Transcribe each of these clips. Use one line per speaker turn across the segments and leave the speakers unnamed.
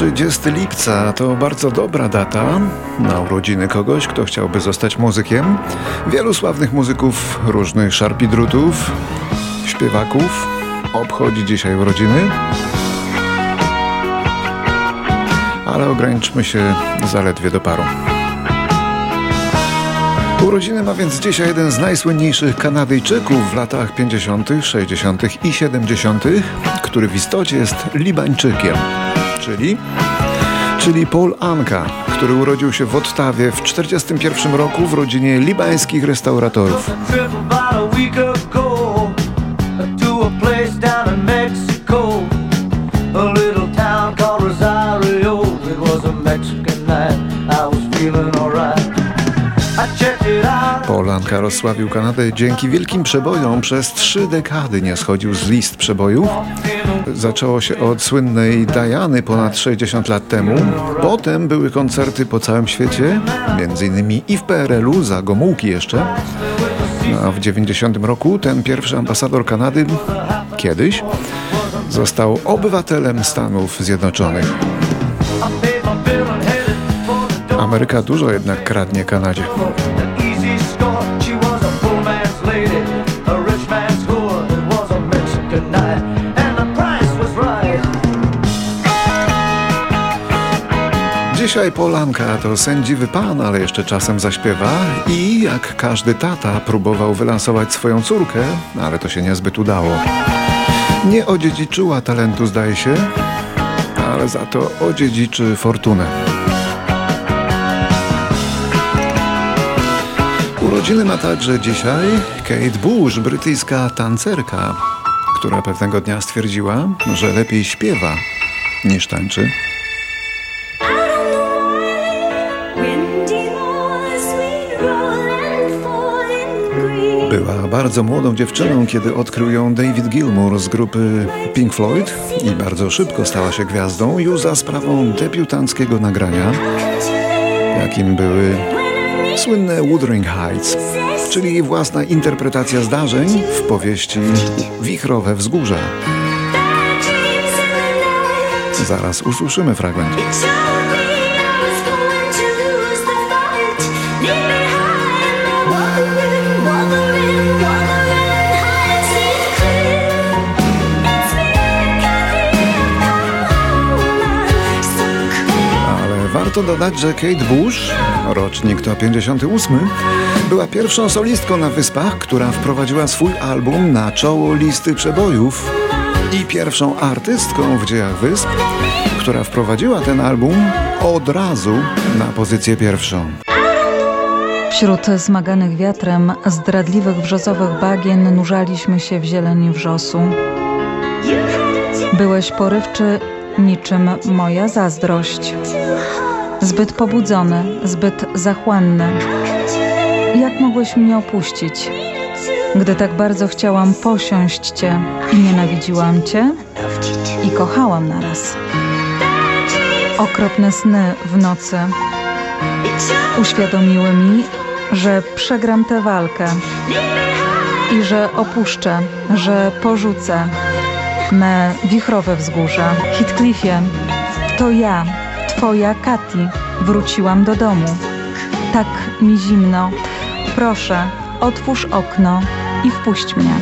30 lipca to bardzo dobra data na urodziny kogoś, kto chciałby zostać muzykiem. Wielu sławnych muzyków, różnych szarpidrutów, śpiewaków obchodzi dzisiaj urodziny. Ale ograniczmy się zaledwie do paru. Urodziny ma więc dzisiaj jeden z najsłynniejszych Kanadyjczyków w latach 50., 60. i 70., który w istocie jest Libańczykiem czyli, czyli Paul Anka, który urodził się w Ottawie w 1941 roku w rodzinie libańskich restauratorów. Polanka rozsławił Kanadę dzięki wielkim przebojom. Przez trzy dekady nie schodził z list przebojów. Zaczęło się od słynnej Diany ponad 60 lat temu. Potem były koncerty po całym świecie, między innymi i w PRL-u, za Gomułki jeszcze. No, a w 90 roku ten pierwszy ambasador Kanady kiedyś został obywatelem Stanów Zjednoczonych. Ameryka dużo jednak kradnie Kanadzie. Dzisiaj Polanka to sędziwy pan, ale jeszcze czasem zaśpiewa i jak każdy tata próbował wylansować swoją córkę, ale to się niezbyt udało. Nie odziedziczyła talentu zdaje się, ale za to odziedziczy fortunę. Urodziny ma także dzisiaj Kate Bush, brytyjska tancerka, która pewnego dnia stwierdziła, że lepiej śpiewa niż tańczy. Była bardzo młodą dziewczyną, kiedy odkrył ją David Gilmour z grupy Pink Floyd i bardzo szybko stała się gwiazdą już za sprawą debiutanckiego nagrania, jakim były słynne Wuthering Heights, czyli własna interpretacja zdarzeń w powieści Wichrowe Wzgórza. Zaraz usłyszymy fragment. Warto dodać, że Kate Bush, rocznik to 58, była pierwszą solistką na Wyspach, która wprowadziła swój album na czoło listy przebojów i pierwszą artystką w dziejach Wysp, która wprowadziła ten album od razu na pozycję pierwszą.
Wśród zmaganych wiatrem zdradliwych brzozowych bagien nurzaliśmy się w zieleni wrzosu. Byłeś porywczy niczym moja zazdrość. Zbyt pobudzony, zbyt zachłanny. Jak mogłeś mnie opuścić, gdy tak bardzo chciałam posiąść cię nienawidziłam cię i kochałam naraz. Okropne sny w nocy uświadomiły mi, że przegram tę walkę i że opuszczę, że porzucę me wichrowe wzgórza. Heathcliffie, to ja, twoja Kati, wróciłam do domu. Tak mi zimno. Proszę, otwórz okno i wpuść mnie.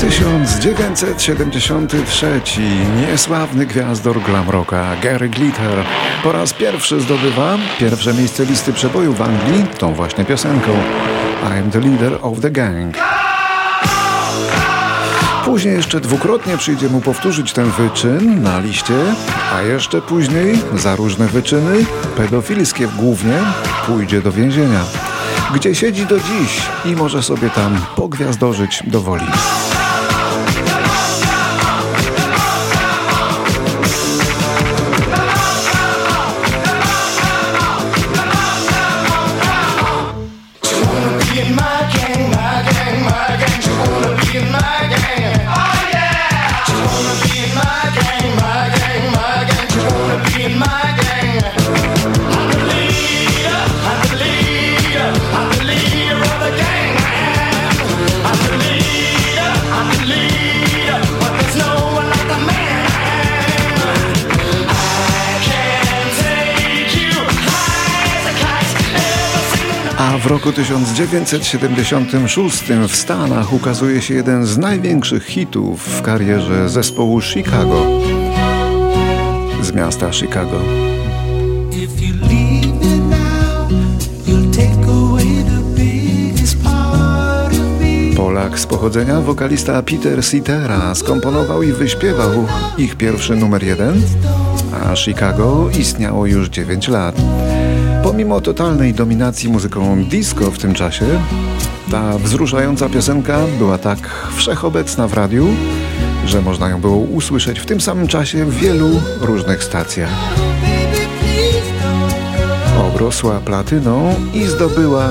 Tysiąc dziewięćset siedemdziesiąty trzeci niesławny gwiazdor glam rocka Gary Glitter po raz pierwszy zdobywa pierwsze miejsce listy przeboju w Anglii tą właśnie piosenką I'm the leader of the gang. Później jeszcze dwukrotnie przyjdzie mu powtórzyć ten wyczyn na liście, a jeszcze później za różne wyczyny, pedofilskie głównie, pójdzie do więzienia, gdzie siedzi do dziś i może sobie tam pogwiazdorzyć do woli. W roku 1976 w Stanach ukazuje się jeden z największych hitów w karierze zespołu Chicago z miasta Chicago. Polak z pochodzenia, wokalista Peter Cetera skomponował i wyśpiewał ich pierwszy numer jeden, a Chicago istniało już 9 lat. Pomimo totalnej dominacji muzyką disco w tym czasie, ta wzruszająca piosenka była tak wszechobecna w radiu, że można ją było usłyszeć w tym samym czasie w wielu różnych stacjach. Obrosła platyną i zdobyła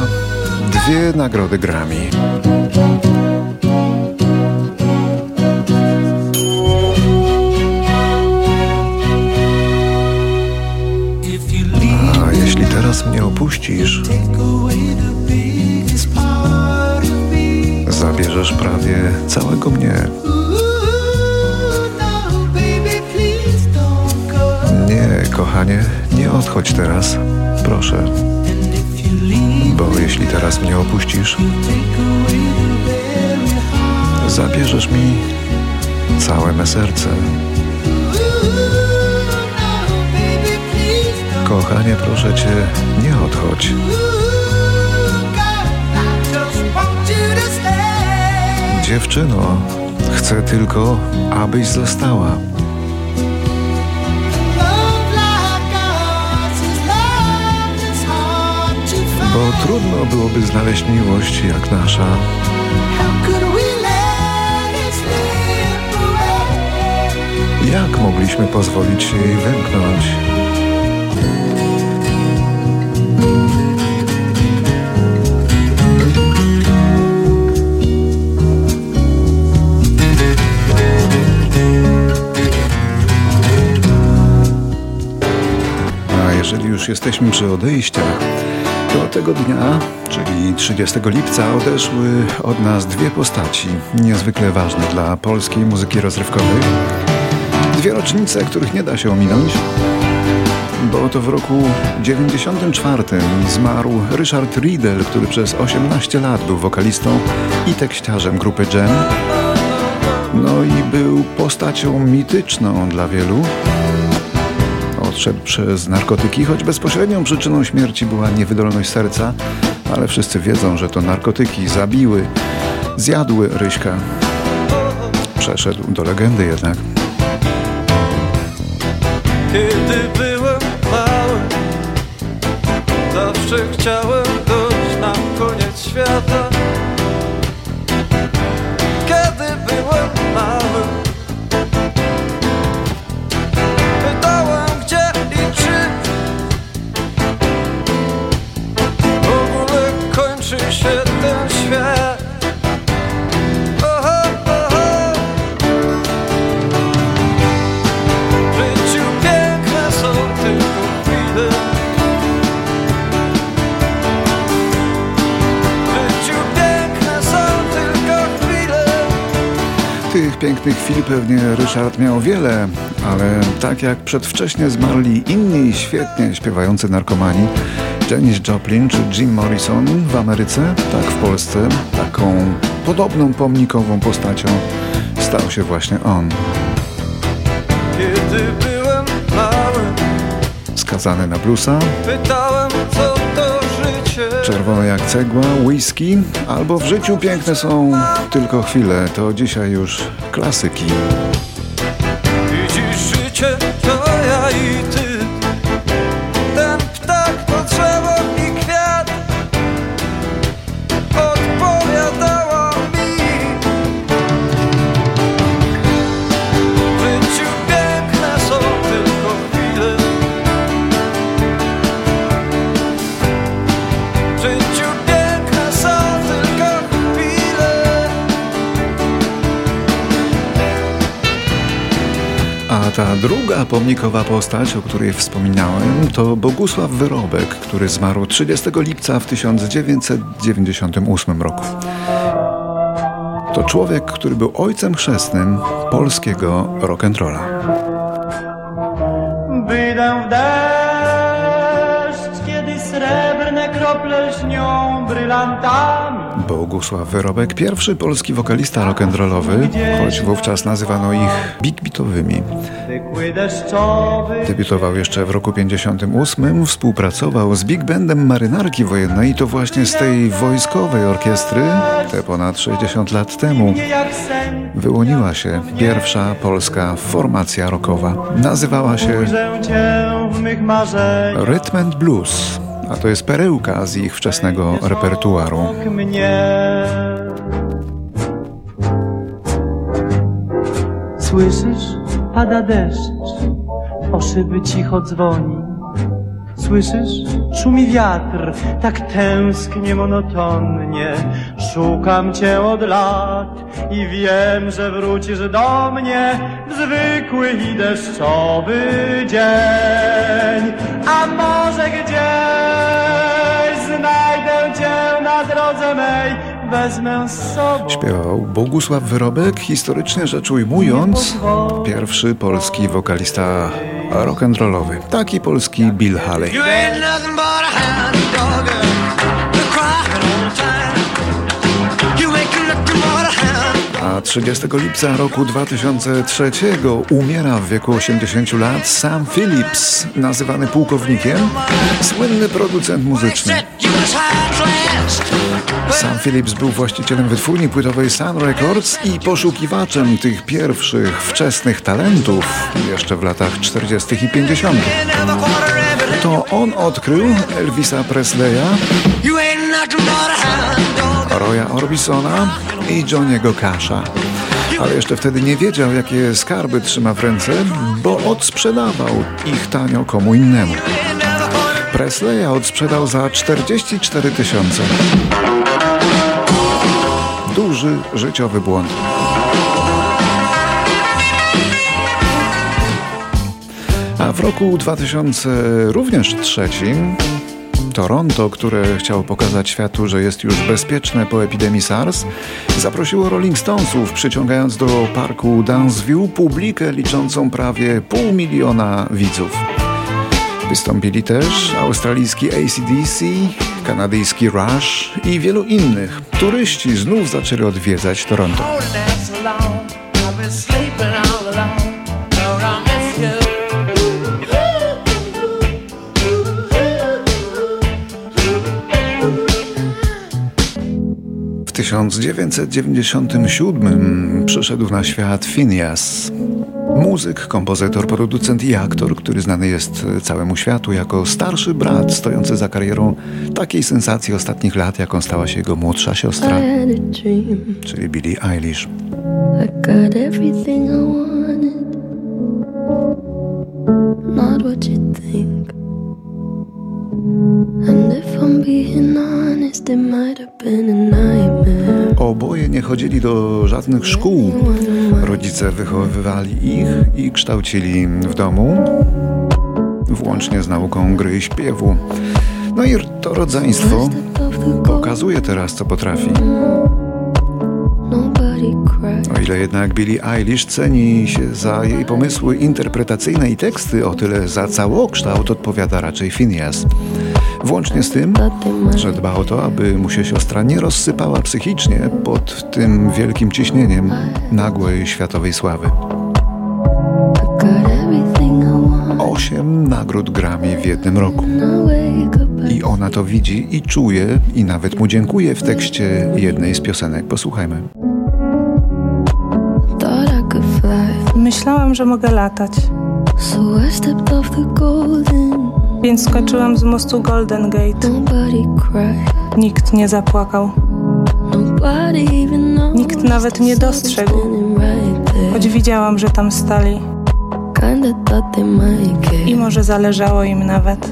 dwie nagrody Grammy. Całego mnie. Nie, kochanie, nie odchodź teraz, proszę. Bo jeśli teraz mnie opuścisz, zabierzesz mi całe me serce. Kochanie, proszę cię, nie odchodź. Dziewczyno, chcę tylko, abyś została. Bo trudno byłoby znaleźć miłość jak nasza. Jak mogliśmy pozwolić jej wymknąć? Już jesteśmy przy odejściach, to tego dnia, czyli 30 lipca, odeszły od nas dwie postaci niezwykle ważne dla polskiej muzyki rozrywkowej. Dwie rocznice, których nie da się ominąć, bo to w roku 94 zmarł Richard Riedel, który przez 18 lat był wokalistą i tekściarzem grupy Jam. No i był postacią mityczną dla wielu. Przez narkotyki, choć bezpośrednią przyczyną śmierci była niewydolność serca, ale wszyscy wiedzą, że to narkotyki zabiły, zjadły Ryśka. Przeszedł do legendy jednak.
Kiedy byłem mały Zawsze chciałem dojść na koniec świata
Tych pięknych chwil pewnie Ryszard miał wiele, ale tak jak przedwcześnie zmarli inni świetnie śpiewający narkomani, Janis Joplin czy Jim Morrison w Ameryce, tak w Polsce, taką podobną pomnikową postacią stał się właśnie on.
Kiedy byłem mały
Skazany na bluesa,
Pytałem co to
czerwone jak cegła, whisky, albo w życiu piękne są tylko chwile, to dzisiaj już klasyki.
Widzisz życie to ja i
ta druga pomnikowa postać, o której wspominałem, to Bogusław Wyrobek, który zmarł 30 lipca w 1998 roku. To człowiek, który był ojcem chrzestnym polskiego rock'n'rolla.
Wyjdę w deszcz, kiedy srebrne krople lśnią brylantami
Bogusław Wyrobek, pierwszy polski wokalista rock'n'rollowy, choć wówczas nazywano ich big beatowymi. Debiutował jeszcze w roku 58, współpracował z big bandem Marynarki Wojennej i to właśnie z tej wojskowej orkiestry, te ponad 60 lat temu, wyłoniła się pierwsza polska formacja rockowa. Nazywała się Rhythm and Blues, a to jest perełka z ich wczesnego repertuaru.
mnie Słyszysz? Pada deszcz O szyby cicho dzwoni Słyszysz? Szumi wiatr Tak tęsknie monotonnie. Szukam cię od lat I wiem, że wrócisz do mnie W zwykły i deszczowy dzień. A może gdzieś Znajdę cię na drodze mej. Wezmę z sobą
Śpiewał Bogusław Wyrobek, historycznie rzecz ujmując, pierwszy polski wokalista rock'n'rollowy. Taki polski Bill Haley.
A hound dog. You're crying all the time. You ain't nothing but a hound.
A 30 lipca roku 2003 umiera w wieku 80 lat Sam Phillips, nazywany pułkownikiem, słynny producent muzyczny. Sam Phillips był właścicielem wytwórni płytowej Sun Records i poszukiwaczem tych pierwszych, wczesnych talentów jeszcze w latach 40. i 50.
Never quarter every
To on odkrył Elvisa Presleya. Roya Orbisona i Johniego Casha. Ale jeszcze wtedy nie wiedział, jakie skarby trzyma w ręce, bo odsprzedawał ich tanio komu innemu. Presleya odsprzedał za 44 tysiące. Duży życiowy błąd. A w roku 2000 również trzecim Toronto, które chciało pokazać światu, że jest już bezpieczne po epidemii SARS, zaprosiło Rolling Stonesów, przyciągając do parku Danceview publikę liczącą prawie pół miliona widzów. Wystąpili też australijski ACDC, kanadyjski Rush i wielu innych. Turyści znów zaczęli odwiedzać Toronto. W 1997 przyszedł na świat Phineas. Muzyk, kompozytor, producent i aktor, który znany jest całemu światu jako starszy brat stojący za karierą takiej sensacji ostatnich lat, jaką stała się jego młodsza siostra, czyli Billie Eilish. Oboje nie chodzili do żadnych szkół. Rodzice wychowywali ich i kształcili w domu, włącznie z nauką gry i śpiewu. No i to rodzeństwo pokazuje teraz, co potrafi. O ile jednak Billie Eilish ceni się za jej pomysły interpretacyjne i teksty, o tyle za całokształt odpowiada raczej Phineas. Włącznie z tym, że dba o to, aby mu się siostra nie rozsypała psychicznie pod tym wielkim ciśnieniem nagłej światowej sławy. Osiem nagród Grammy w jednym roku.
I
ona to widzi i czuje i nawet mu dziękuję w tekście jednej z piosenek. Posłuchajmy.
Myślałam, że mogę latać,
So I stepped off the golden.
Więc skoczyłam z mostu Golden Gate. Nikt nie zapłakał. Nikt nawet nie dostrzegł. Choć widziałam, że tam stali i może zależało im nawet.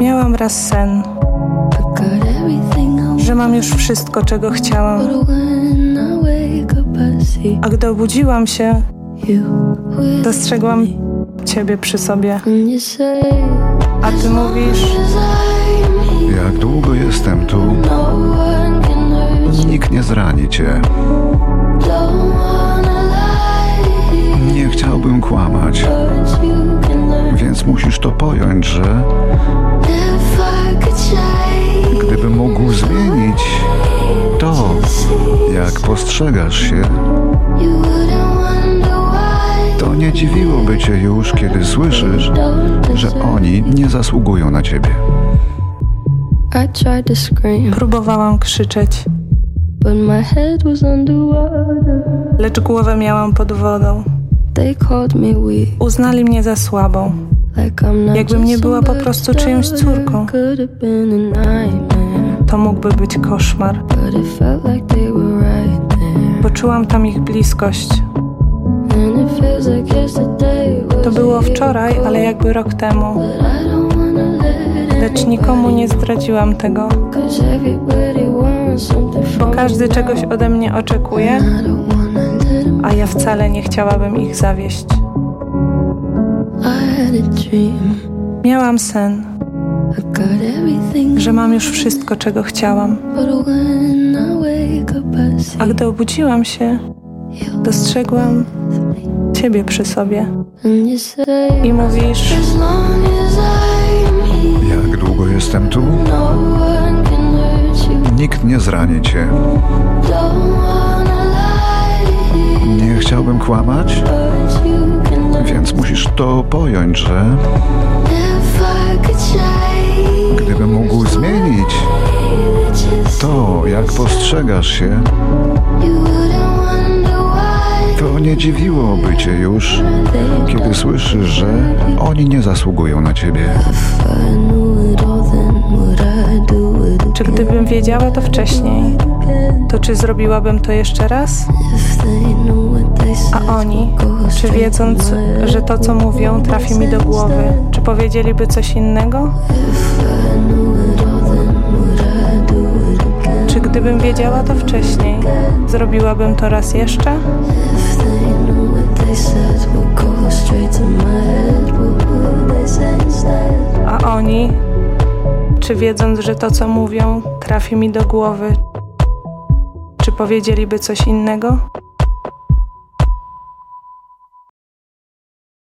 Miałam raz sen, że mam już wszystko, czego chciałam. A gdy obudziłam się, dostrzegłam ciebie przy sobie. A ty mówisz,
"Cause I need
Jak długo jestem tu, nikt nie zrani cię. Nie chciałbym kłamać. Więc musisz to pojąć, że gdybym mógł zmienić to, jak postrzegasz się, nie dziwiłoby cię już, kiedy słyszysz, że oni nie zasługują na ciebie.
Próbowałam krzyczeć, lecz głowę miałam pod wodą. Uznali mnie za słabą.
like I'm not
Jakbym nie była po prostu czyjąś córką. To mógłby być koszmar,
but it felt like they were right there.
bo czułam tam ich bliskość. To było wczoraj, ale jakby rok temu. Lecz nikomu nie zdradziłam tego, bo każdy czegoś ode mnie oczekuje, a ja wcale nie chciałabym ich zawieść. Miałam sen, że mam już wszystko, czego chciałam. A gdy obudziłam się, dostrzegłam ciebie przy sobie.
and you say,
I mówisz,
Jak długo jestem tu?
no.
Nikt nie zrani cię.
Lie,
Nie chciałbym kłamać, więc musisz to pojąć, że gdybym mógł zmienić to, jak postrzegasz się, nie dziwiłoby cię już, kiedy słyszysz, że oni nie zasługują na ciebie.
Czy gdybym wiedziała to wcześniej, to czy zrobiłabym to jeszcze raz? A oni, czy wiedząc, że to co mówią trafi mi do głowy, czy powiedzieliby coś innego? Czy gdybym wiedziała to wcześniej, zrobiłabym to raz jeszcze? A oni, czy wiedząc, że to co mówią trafi mi do głowy, czy powiedzieliby coś innego?